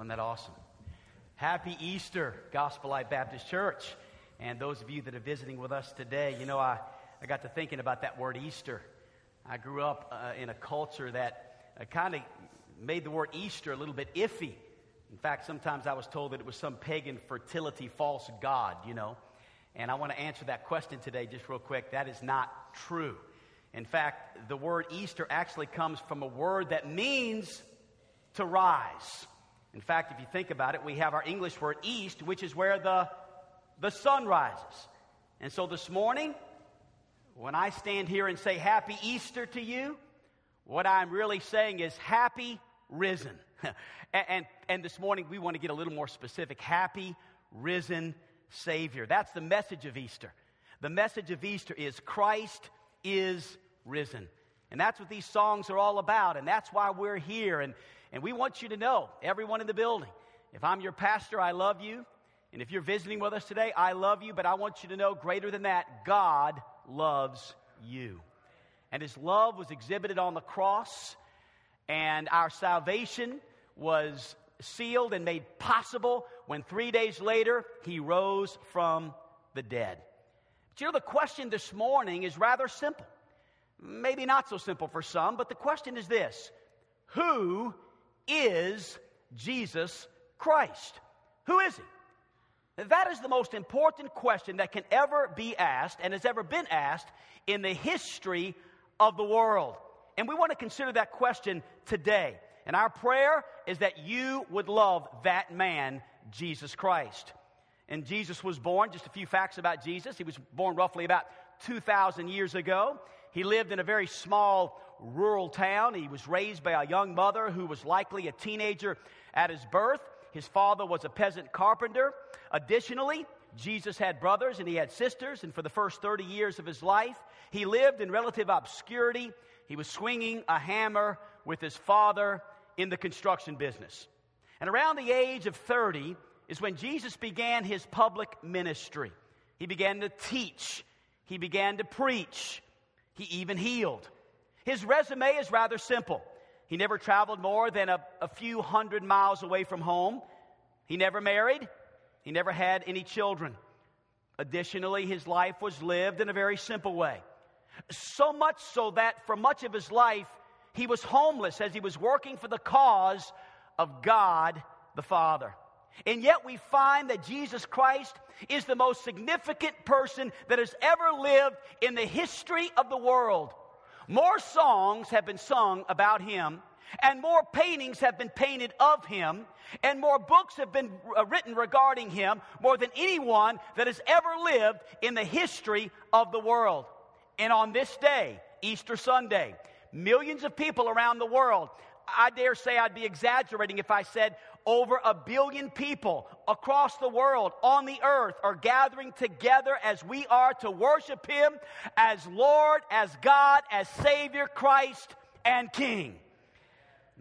Wasn't that awesome? Happy Easter, Gospel Light Baptist Church. And those of you that are visiting with us today, you know, I, I got to thinking about that word Easter. I grew up uh, in a culture that uh, kind of made the word Easter a little bit iffy. In fact, sometimes I was told that it was some pagan fertility false god, you know. And I want to answer that question today just real quick. That is not true. In fact, the word Easter actually comes from a word that means to rise. In fact, if you think about it, we have our English word east, which is where the, the sun rises. And so this morning, when I stand here and say Happy Easter to you, what I'm really saying is Happy Risen. and, and, and this morning, we want to get a little more specific. Happy Risen Savior. That's the message of Easter. The message of Easter is Christ is risen. And that's what these songs are all about. And that's why we're here. And, and we want you to know, everyone in the building, if I'm your pastor, I love you. And if you're visiting with us today, I love you. But I want you to know, greater than that, God loves you. And his love was exhibited on the cross. And our salvation was sealed and made possible when three days later he rose from the dead. But you know, the question this morning is rather simple. Maybe not so simple for some, but the question is this Who is Jesus Christ? Who is he? That is the most important question that can ever be asked and has ever been asked in the history of the world. And we want to consider that question today. And our prayer is that you would love that man, Jesus Christ. And Jesus was born, just a few facts about Jesus. He was born roughly about 2,000 years ago. He lived in a very small rural town. He was raised by a young mother who was likely a teenager at his birth. His father was a peasant carpenter. Additionally, Jesus had brothers and he had sisters, and for the first 30 years of his life, he lived in relative obscurity. He was swinging a hammer with his father in the construction business. And around the age of 30 is when Jesus began his public ministry. He began to teach, he began to preach, he even healed. His resume is rather simple. He never traveled more than a, a few hundred miles away from home. He never married. He never had any children. Additionally, his life was lived in a very simple way. So much so that for much of his life, he was homeless as he was working for the cause of God the Father. And yet we find that Jesus Christ is the most significant person that has ever lived in the history of the world. More songs have been sung about him, and more paintings have been painted of him, and more books have been uh, written regarding him, more than anyone that has ever lived in the history of the world. And on this day, Easter Sunday, millions of people around the world I dare say I'd be exaggerating if I said over a billion people across the world on the earth are gathering together as we are to worship Him as Lord, as God, as Savior, Christ, and King.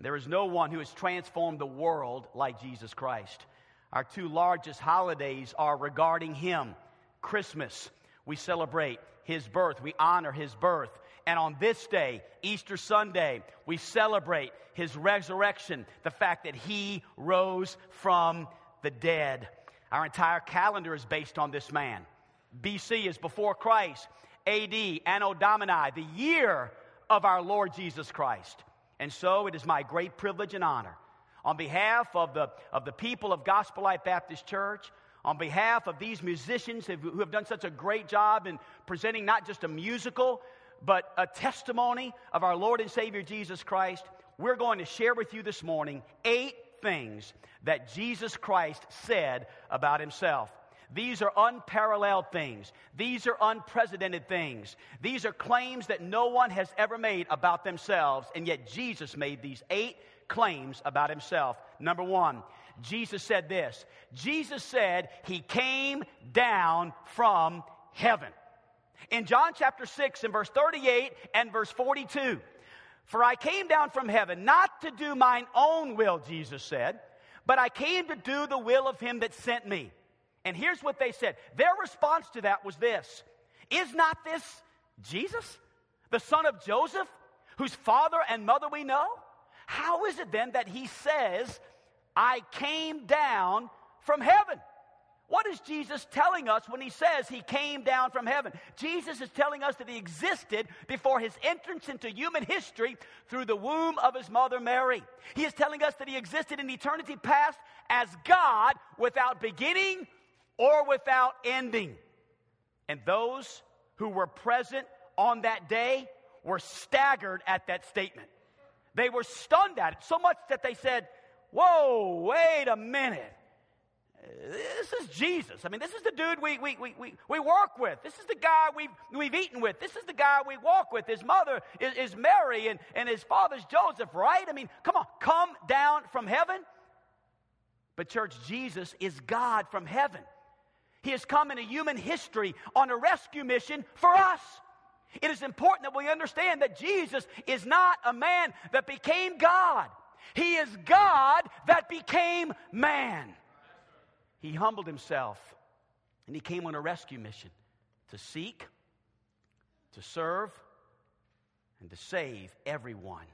There is no one who has transformed the world like Jesus Christ. Our two largest holidays are regarding Him Christmas, we celebrate His birth, we honor His birth. And on this day, Easter Sunday, we celebrate his resurrection, the fact that he rose from the dead. Our entire calendar is based on this man. BC is before Christ, AD, Anno Domini, the year of our Lord Jesus Christ. And so it is my great privilege and honor on behalf of the, of the people of Gospel Light Baptist Church, on behalf of these musicians who have done such a great job in presenting not just a musical, but a testimony of our Lord and Savior Jesus Christ, we're going to share with you this morning eight things that Jesus Christ said about himself. These are unparalleled things. These are unprecedented things. These are claims that no one has ever made about themselves, and yet Jesus made these eight claims about himself. Number one, Jesus said this Jesus said he came down from heaven in John chapter 6 and verse 38 and verse 42. For I came down from heaven not to do mine own will, Jesus said, but I came to do the will of him that sent me. And here's what they said. Their response to that was this Is not this Jesus, the son of Joseph, whose father and mother we know? How is it then that he says, I came down from heaven. What is Jesus telling us when he says he came down from heaven? Jesus is telling us that he existed before his entrance into human history through the womb of his mother Mary. He is telling us that he existed in eternity past as God without beginning or without ending. And those who were present on that day were staggered at that statement. They were stunned at it so much that they said, Whoa, wait a minute. This is Jesus. I mean, this is the dude we, we, we, we, we work with. This is the guy we've, we've eaten with. This is the guy we walk with. His mother is, is Mary and, and his father's Joseph, right? I mean, come on, come down from heaven. But, church, Jesus is God from heaven. He has come in a human history on a rescue mission for us. It is important that we understand that Jesus is not a man that became God. He is God that became man. He humbled himself and he came on a rescue mission to seek, to serve, and to save everyone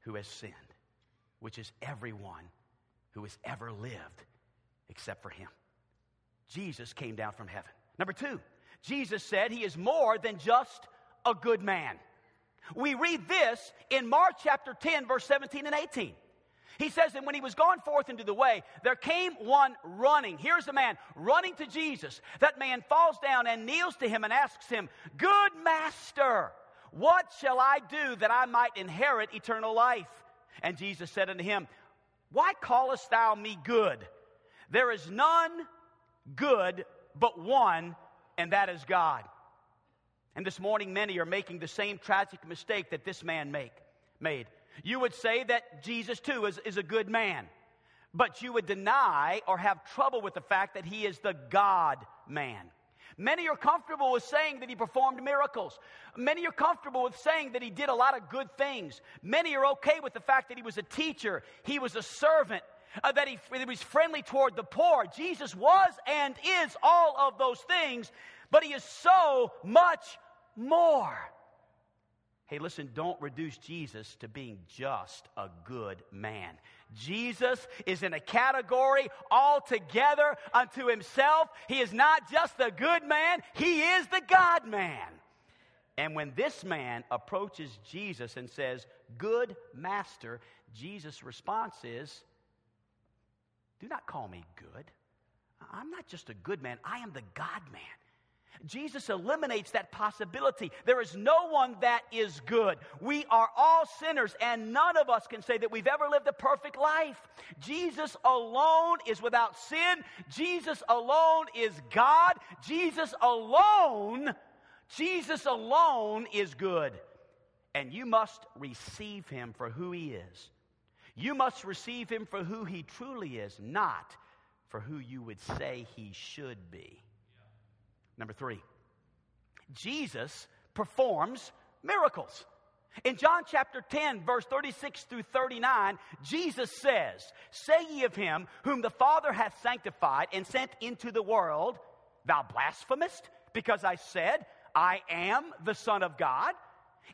who has sinned, which is everyone who has ever lived except for him. Jesus came down from heaven. Number two, Jesus said he is more than just a good man. We read this in Mark chapter 10, verse 17 and 18. He says, And when he was gone forth into the way, there came one running. Here's a man running to Jesus. That man falls down and kneels to him and asks him, Good master, what shall I do that I might inherit eternal life? And Jesus said unto him, Why callest thou me good? There is none good but one, and that is God. And this morning, many are making the same tragic mistake that this man make, made you would say that Jesus, too, is, is a good man. But you would deny or have trouble with the fact that he is the God man. Many are comfortable with saying that he performed miracles. Many are comfortable with saying that he did a lot of good things. Many are okay with the fact that he was a teacher, he was a servant, uh, that, he, that he was friendly toward the poor. Jesus was and is all of those things, but he is so much more. Hey, listen, don't reduce Jesus to being just a good man. Jesus is in a category altogether unto himself. He is not just the good man, he is the God man. And when this man approaches Jesus and says, Good master, Jesus' response is, Do not call me good. I'm not just a good man, I am the God man. Jesus eliminates that possibility. There is no one that is good. We are all sinners, and none of us can say that we've ever lived a perfect life. Jesus alone is without sin. Jesus alone is God. Jesus alone, Jesus alone is good. And you must receive him for who he is. You must receive him for who he truly is, not for who you would say he should be. Number three, Jesus performs miracles. In John chapter 10, verse 36 through 39, Jesus says, Say ye of him whom the Father hath sanctified and sent into the world, Thou blasphemest, because I said, I am the Son of God.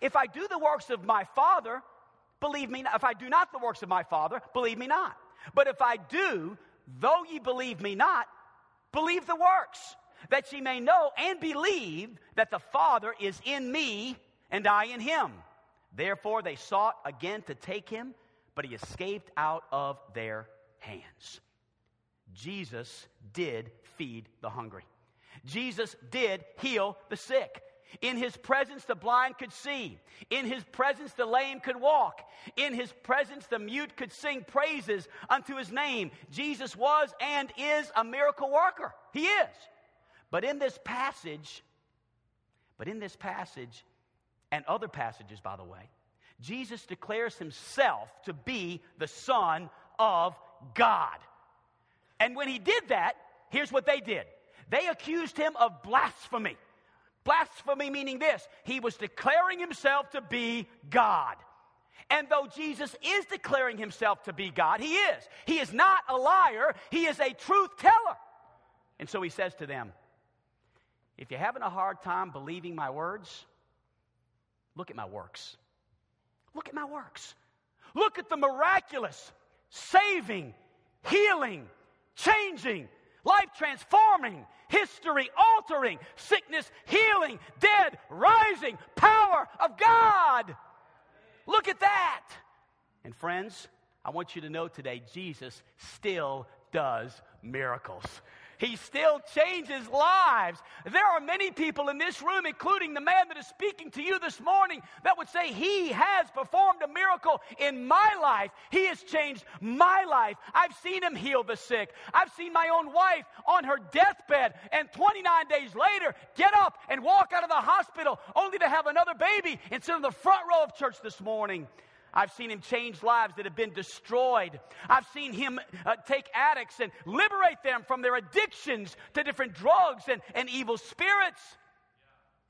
If I do the works of my Father, believe me not. If I do not the works of my Father, believe me not. But if I do, though ye believe me not, believe the works that ye may know and believe that the Father is in me and I in him. Therefore they sought again to take him, but he escaped out of their hands. Jesus did feed the hungry. Jesus did heal the sick. In his presence, the blind could see. In his presence, the lame could walk. In his presence, the mute could sing praises unto his name. Jesus was and is a miracle worker. He is. But in this passage, but in this passage, and other passages, by the way, Jesus declares himself to be the Son of God. And when he did that, here's what they did they accused him of blasphemy. Blasphemy meaning this he was declaring himself to be God. And though Jesus is declaring himself to be God, he is. He is not a liar, he is a truth teller. And so he says to them, if you're having a hard time believing my words, look at my works. Look at my works. Look at the miraculous, saving, healing, changing, life transforming, history altering, sickness healing, dead rising, power of God. Look at that. And friends, I want you to know today Jesus still does miracles. He still changes lives. There are many people in this room, including the man that is speaking to you this morning, that would say, He has performed a miracle in my life. He has changed my life. I've seen Him heal the sick. I've seen my own wife on her deathbed, and 29 days later, get up and walk out of the hospital only to have another baby and sit in the front row of church this morning. I've seen him change lives that have been destroyed. I've seen him uh, take addicts and liberate them from their addictions to different drugs and, and evil spirits.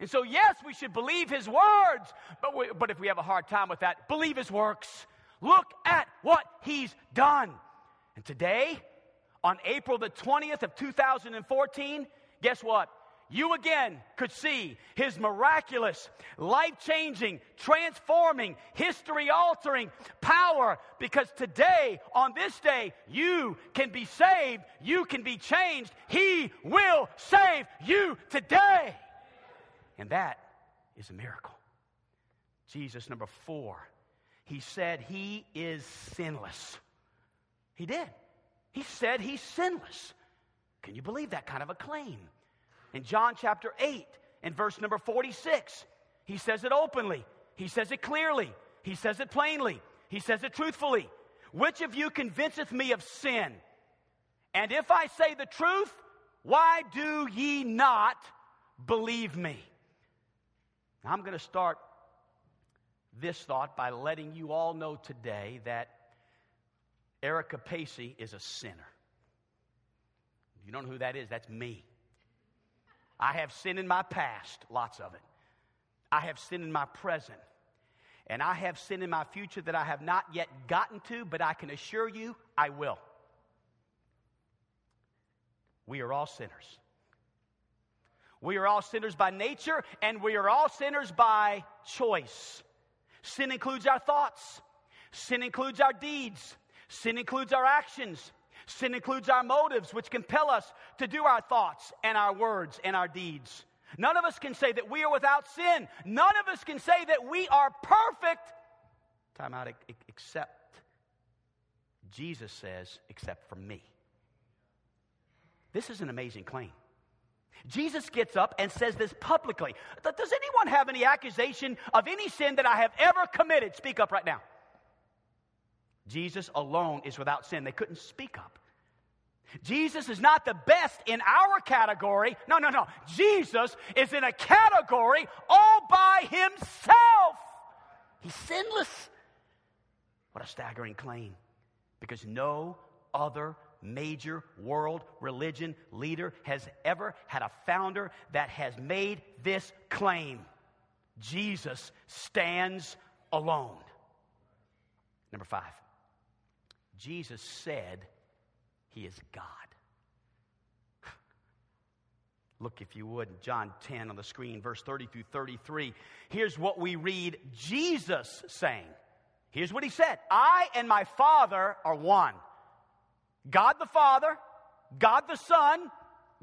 And so, yes, we should believe his words, but, we, but if we have a hard time with that, believe his works. Look at what he's done. And today, on April the 20th of 2014, guess what? You again could see his miraculous, life changing, transforming, history altering power because today, on this day, you can be saved, you can be changed. He will save you today. And that is a miracle. Jesus, number four, he said he is sinless. He did. He said he's sinless. Can you believe that kind of a claim? In John chapter 8 and verse number 46, he says it openly, he says it clearly, he says it plainly, he says it truthfully. Which of you convinceth me of sin? And if I say the truth, why do ye not believe me? Now, I'm going to start this thought by letting you all know today that Erica Pacey is a sinner. You don't know who that is? That's me. I have sin in my past, lots of it. I have sin in my present. And I have sin in my future that I have not yet gotten to, but I can assure you I will. We are all sinners. We are all sinners by nature, and we are all sinners by choice. Sin includes our thoughts, sin includes our deeds, sin includes our actions, Sin includes our motives, which compel us to do our thoughts and our words and our deeds. None of us can say that we are without sin. None of us can say that we are perfect. Time out, except Jesus says, except for me. This is an amazing claim. Jesus gets up and says this publicly. Does anyone have any accusation of any sin that I have ever committed? Speak up right now. Jesus alone is without sin. They couldn't speak up. Jesus is not the best in our category. No, no, no. Jesus is in a category all by himself. He's sinless. What a staggering claim. Because no other major world religion leader has ever had a founder that has made this claim. Jesus stands alone. Number five. Jesus said he is God. Look, if you would, John 10 on the screen, verse 30 through 33. Here's what we read Jesus saying. Here's what he said I and my Father are one. God the Father, God the Son,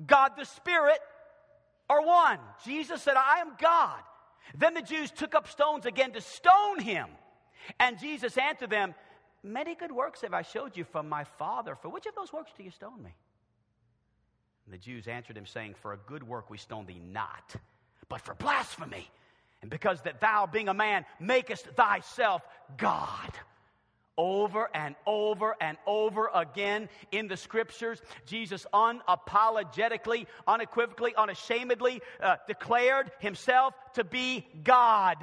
God the Spirit are one. Jesus said, I am God. Then the Jews took up stones again to stone him. And Jesus answered them, Many good works have I showed you from my Father. For which of those works do you stone me? And the Jews answered him, saying, For a good work we stone thee not, but for blasphemy, and because that thou, being a man, makest thyself God. Over and over and over again in the scriptures, Jesus unapologetically, unequivocally, unashamedly uh, declared himself to be God.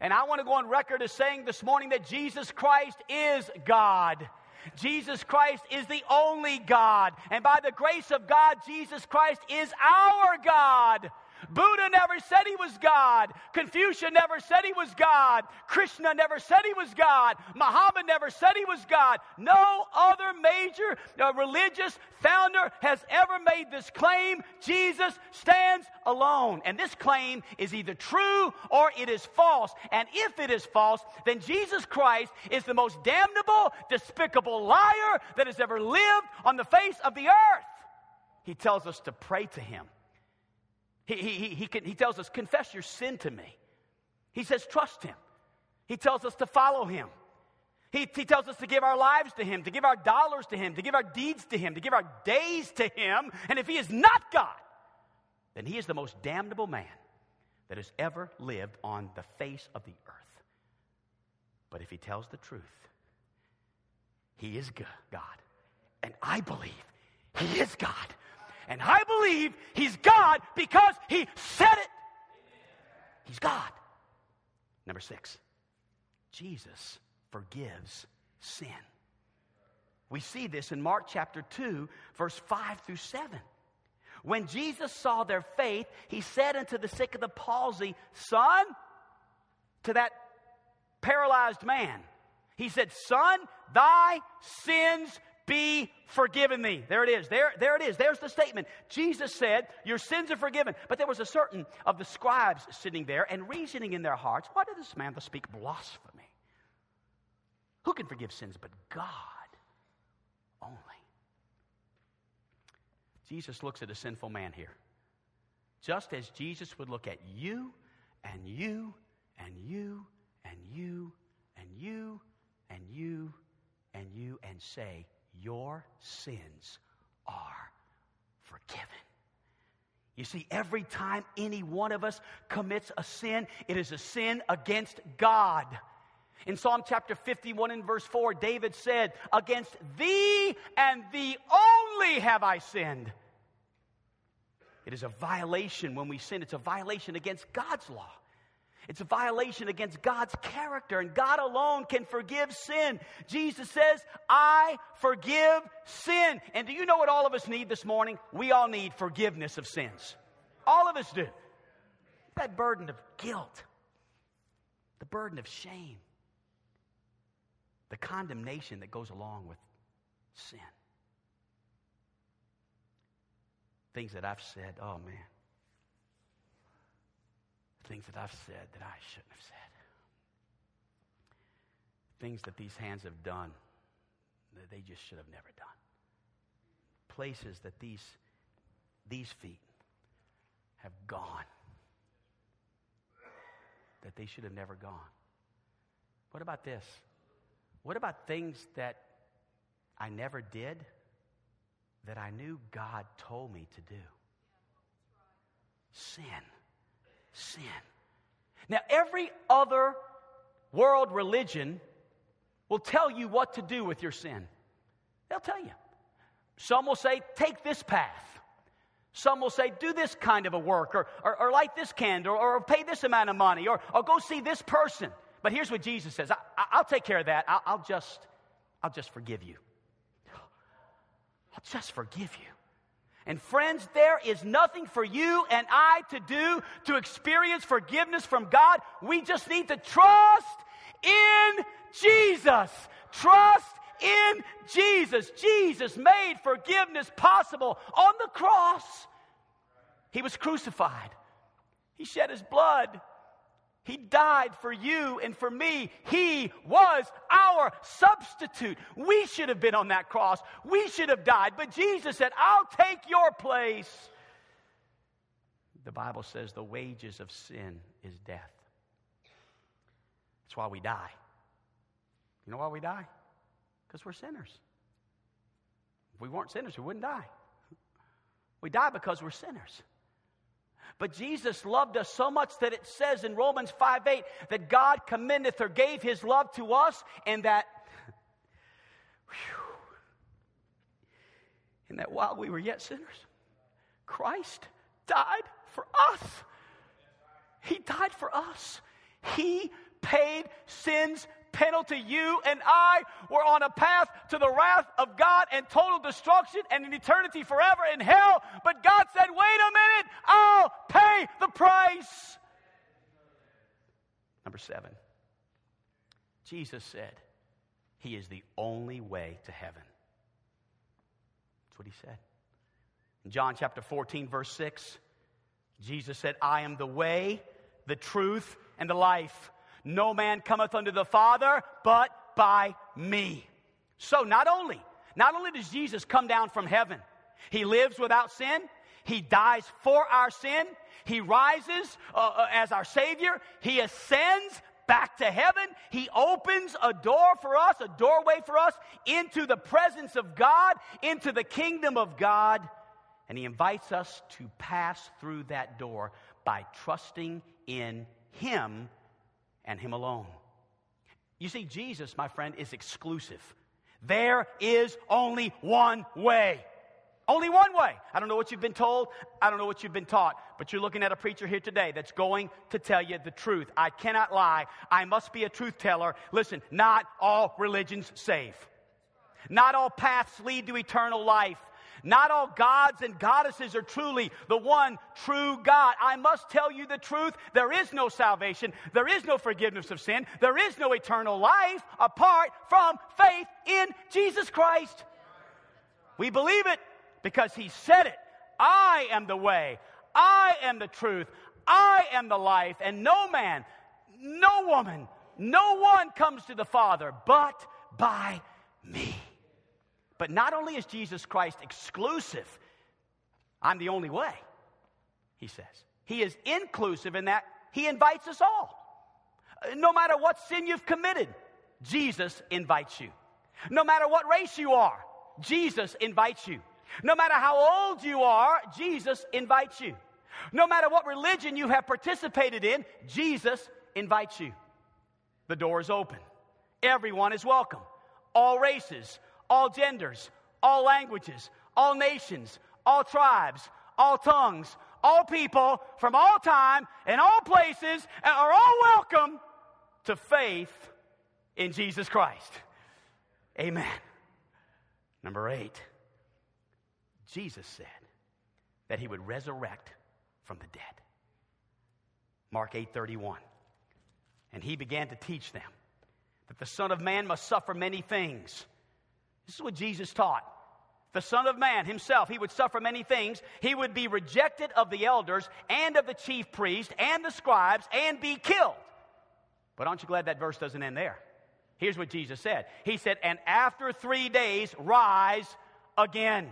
And I want to go on record as saying this morning that Jesus Christ is God. Jesus Christ is the only God. And by the grace of God, Jesus Christ is our God. Buddha never said he was God. Confucius never said he was God. Krishna never said he was God. Muhammad never said he was God. No other major uh, religious founder has ever made this claim. Jesus stands alone. And this claim is either true or it is false. And if it is false, then Jesus Christ is the most damnable, despicable liar that has ever lived on the face of the earth. He tells us to pray to him. He, he, he, can, he tells us, confess your sin to me. He says, trust him. He tells us to follow him. He, he tells us to give our lives to him, to give our dollars to him, to give our deeds to him, to give our days to him. And if he is not God, then he is the most damnable man that has ever lived on the face of the earth. But if he tells the truth, he is God. And I believe he is God. And I believe he's God because he said it. He's God. Number six, Jesus forgives sin. We see this in Mark chapter 2, verse 5 through 7. When Jesus saw their faith, he said unto the sick of the palsy, Son, to that paralyzed man, he said, Son, thy sins be forgiven thee. There it is. There, there it is. There's the statement. Jesus said, Your sins are forgiven. But there was a certain of the scribes sitting there and reasoning in their hearts, Why did this man speak blasphemy? Who can forgive sins but God only? Jesus looks at a sinful man here. Just as Jesus would look at you and you and you and you and you and you and you and say, your sins are forgiven. You see, every time any one of us commits a sin, it is a sin against God. In Psalm chapter 51 and verse 4, David said, Against thee and thee only have I sinned. It is a violation when we sin, it's a violation against God's law. It's a violation against God's character, and God alone can forgive sin. Jesus says, I forgive sin. And do you know what all of us need this morning? We all need forgiveness of sins. All of us do. That burden of guilt, the burden of shame, the condemnation that goes along with sin. Things that I've said, oh man things that I've said that I shouldn't have said, things that these hands have done that they just should have never done, places that these, these feet have gone that they should have never gone. What about this? What about things that I never did that I knew God told me to do? Sin sin. Now, every other world religion will tell you what to do with your sin. They'll tell you. Some will say, take this path. Some will say, do this kind of a work, or, or, or light this candle, or, pay this amount of money, or, or go see this person. But here's what Jesus says I, will take care of that. I'll, I'll, just, I'll just forgive you. I'll just forgive you. And friends, there is nothing for you and I to do to experience forgiveness from God. We just need to trust in Jesus. Trust in Jesus. Jesus made forgiveness possible on the cross. He was crucified. He shed his blood. He died for you and for me. He was our substitute. We should have been on that cross. We should have died. But Jesus said, I'll take your place. The Bible says the wages of sin is death. That's why we die. You know why we die? Because we're sinners. If we weren't sinners, we wouldn't die. We die because we're sinners. But Jesus loved us so much that it says in Romans 5 8 that God commendeth or gave his love to us, and that, whew, and that while we were yet sinners, Christ died for us. He died for us. He paid sin's penalty. You and I were on a path to the wrath of God and total destruction and an eternity forever in hell. But God said, wait a minute, I'll pay the price. Number seven, Jesus said, He is the only way to heaven. That's what He said. In John chapter 14, verse 6, Jesus said, I am the way, the truth, and the life. No man cometh unto the Father but by me. So not only, not only does Jesus come down from heaven, he lives without sin, he dies for our sin, he rises uh, uh, as our Savior, he ascends back to heaven. He opens a door for us, a doorway for us into the presence of God, into the kingdom of God. And He invites us to pass through that door by trusting in Him and Him alone. You see, Jesus, my friend, is exclusive. There is only one way. Only one way. I don't know what you've been told. I don't know what you've been taught. But you're looking at a preacher here today that's going to tell you the truth. I cannot lie. I must be a truth teller. Listen, not all religions save. Not all paths lead to eternal life. Not all gods and goddesses are truly the one true God. I must tell you the truth. There is no salvation. There is no forgiveness of sin. There is no eternal life apart from faith in Jesus Christ. We believe it because He said it. I am the way. I am the truth. I am the life. And no man, no woman, no one comes to the Father but by me. But not only is Jesus Christ exclusive, I'm the only way, he says. He is inclusive in that he invites us all. No matter what sin you've committed, Jesus invites you. No matter what race you are, Jesus invites you. No matter how old you are, Jesus invites you. No matter what religion you have participated in, Jesus invites you. The door is open. Everyone is welcome. All races, all genders, all languages, all nations, all tribes, all tongues, all people from all time and all places are all welcome to faith in Jesus Christ. Amen. Number eight, Jesus said that he would resurrect from the dead. Mark 8 31. And he began to teach them that the Son of Man must suffer many things this is what Jesus taught. The Son of Man himself, he would suffer many things. He would be rejected of the elders and of the chief priests and the scribes and be killed. But aren't you glad that verse doesn't end there? Here's what Jesus said He said, And after three days, rise again.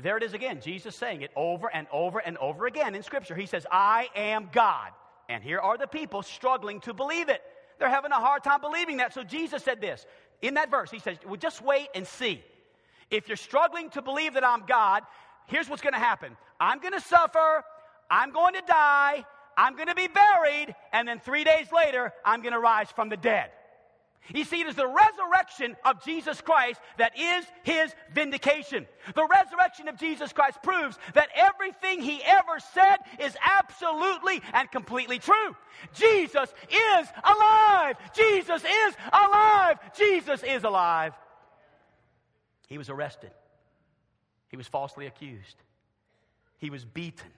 There it is again. Jesus saying it over and over and over again in Scripture. He says, I am God. And here are the people struggling to believe it. They're having a hard time believing that. So Jesus said this in that verse, he says, well, just wait and see. If you're struggling to believe that I'm God, here's what's going to happen I'm going to suffer, I'm going to die, I'm going to be buried, and then three days later, I'm going to rise from the dead. You see, it is the resurrection of Jesus Christ that is his vindication. The resurrection of Jesus Christ proves that everything he ever said is absolutely and completely true. Jesus is alive. Jesus is alive. Jesus is alive. He was arrested. He was falsely accused. He was beaten,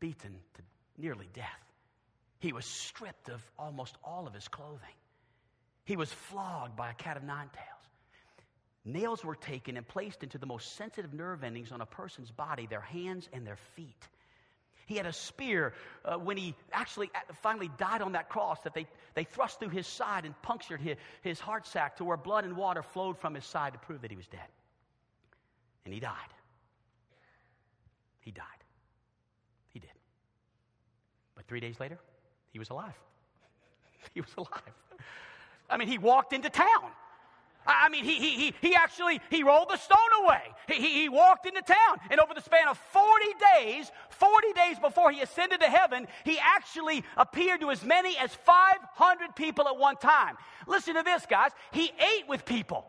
beaten to nearly death. He was stripped of almost all of his clothing. He was flogged by a cat of nine tails. Nails were taken and placed into the most sensitive nerve endings on a person's body, their hands and their feet. He had a spear uh, when he actually uh, finally died on that cross that they, they thrust through his side and punctured his, his heart sac to where blood and water flowed from his side to prove that he was dead. And he died. He died. He did. But three days later, he was alive. he was alive. I mean, he walked into town. I mean, he, he, he, he actually, he rolled the stone away. He, he, he walked into town. And over the span of 40 days, 40 days before he ascended to heaven, he actually appeared to as many as 500 people at one time. Listen to this, guys. He ate with people.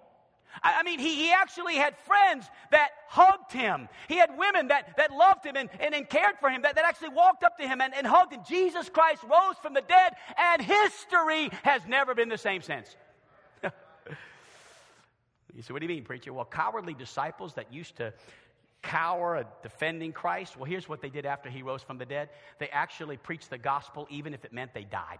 I, mean, he, he actually had friends that hugged him. He had women that, that loved him and, and, and cared for him, that, that actually walked up to him and, and hugged him. Jesus Christ rose from the dead, and history has never been the same since. you say, what do you mean, preacher? Well, cowardly disciples that used to cower at defending Christ, well, here's what they did after he rose from the dead. They actually preached the gospel even if it meant they died.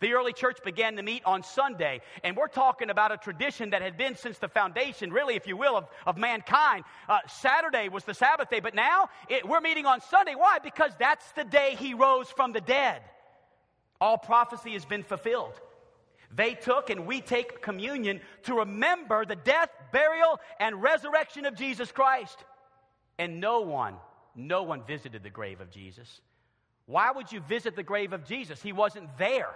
The early church began to meet on Sunday, and we're talking about a tradition that had been since the foundation, really, if you will, of, of mankind. Uh, Saturday was the Sabbath day, but now it, we're meeting on Sunday. Why? Because that's the day he rose from the dead. All prophecy has been fulfilled. They took and we take communion to remember the death, burial, and resurrection of Jesus Christ. And no one, no one visited the grave of Jesus. Why would you visit the grave of Jesus? He wasn't there.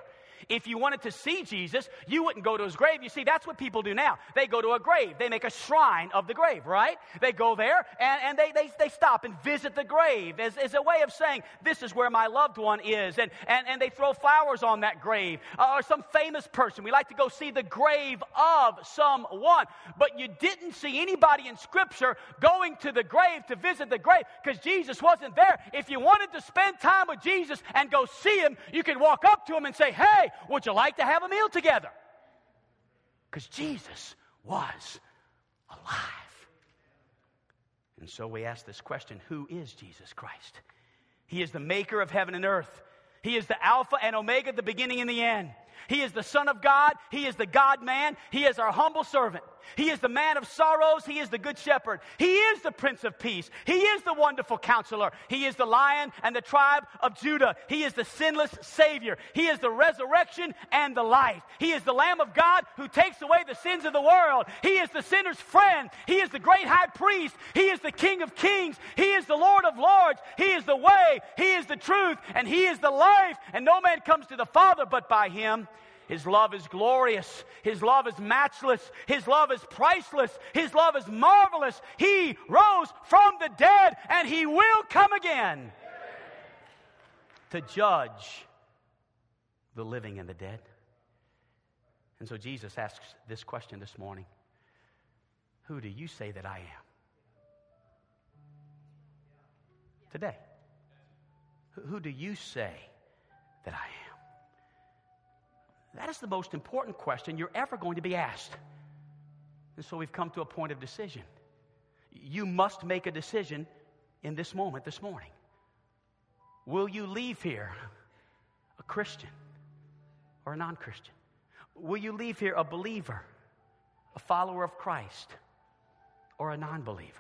If you wanted to see Jesus, you wouldn't go to his grave. You see, that's what people do now. They go to a grave, they make a shrine of the grave, right? They go there and, and they, they, they stop and visit the grave as, as a way of saying, This is where my loved one is. And, and, and they throw flowers on that grave uh, or some famous person. We like to go see the grave of someone. But you didn't see anybody in Scripture going to the grave to visit the grave because Jesus wasn't there. If you wanted to spend time with Jesus and go see him, you could walk up to him and say, Would you like to have a meal together? Because Jesus was alive. And so we ask this question Who is Jesus Christ? He is the maker of heaven and earth. He is the Alpha and Omega, the beginning and the end. He is the Son of God. He is the God man. He is our humble servant. He is the man of sorrows. He is the good shepherd. He is the Prince of Peace. He is the wonderful counselor. He is the lion and the tribe of Judah. He is the sinless Savior. He is the resurrection and the life. He is the Lamb of God who takes away the sins of the world. He is the sinner's friend. He is the great high priest. He is the King of kings. He is the Lord of lords. He is the way. He is the truth. And He is the life. And no man comes to the Father but by Him. His love is glorious. His love is matchless. His love is priceless. His love is marvelous. He rose from the dead and he will come again to judge the living and the dead. And so Jesus asks this question this morning Who do you say that I am? Today. Who do you say that I am? That is the most important question you're ever going to be asked. And so we've come to a point of decision. You must make a decision in this moment, this morning. Will you leave here a Christian or a non Christian? Will you leave here a believer, a follower of Christ, or a non believer?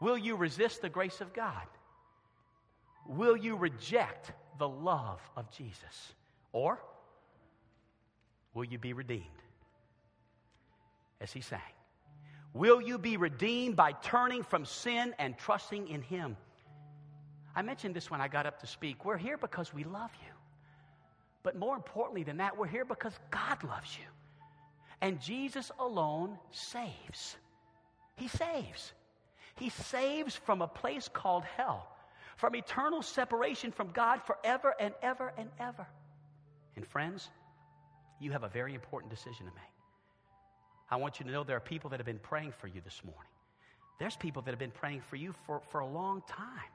Will you resist the grace of God? Will you reject the love of Jesus? Or Will you be redeemed? As he sang. Will you be redeemed by turning from sin and trusting in him? I mentioned this when I got up to speak. We're here because we love you. But more importantly than that, we're here because God loves you. And Jesus alone saves. He saves. He saves from a place called hell, from eternal separation from God forever and ever and ever. And friends, you have a very important decision to make. I want you to know there are people that have been praying for you this morning. There's people that have been praying for you for, for a long time.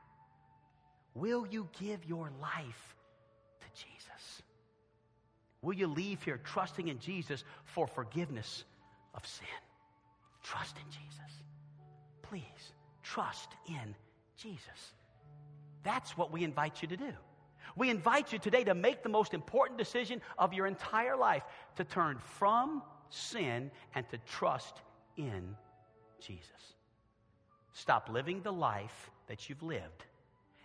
Will you give your life to Jesus? Will you leave here trusting in Jesus for forgiveness of sin? Trust in Jesus. Please, trust in Jesus. That's what we invite you to do. We invite you today to make the most important decision of your entire life to turn from sin and to trust in Jesus. Stop living the life that you've lived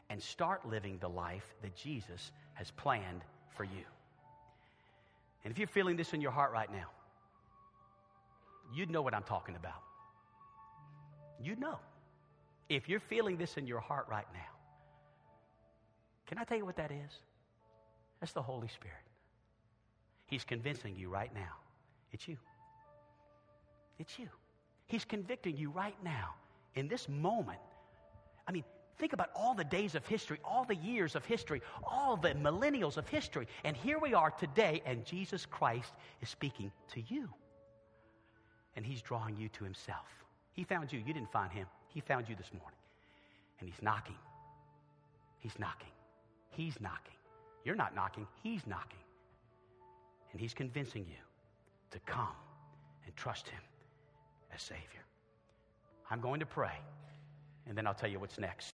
and start living the life that Jesus has planned for you. And if you're feeling this in your heart right now, you'd know what I'm talking about. You'd know. If you're feeling this in your heart right now, can I tell you what that is? That's the Holy Spirit. He's convincing you right now. It's you. It's you. He's convicting you right now in this moment. I mean, think about all the days of history, all the years of history, all the millennials of history. And here we are today, and Jesus Christ is speaking to you. and He's drawing you to Himself. He found you. You didn't find Him. He found you this morning. And He's knocking. He's knocking. He's knocking. You're not knocking, He's knocking. And He's convincing you to come and trust Him as Savior. I'm going to pray, and then I'll tell you what's next.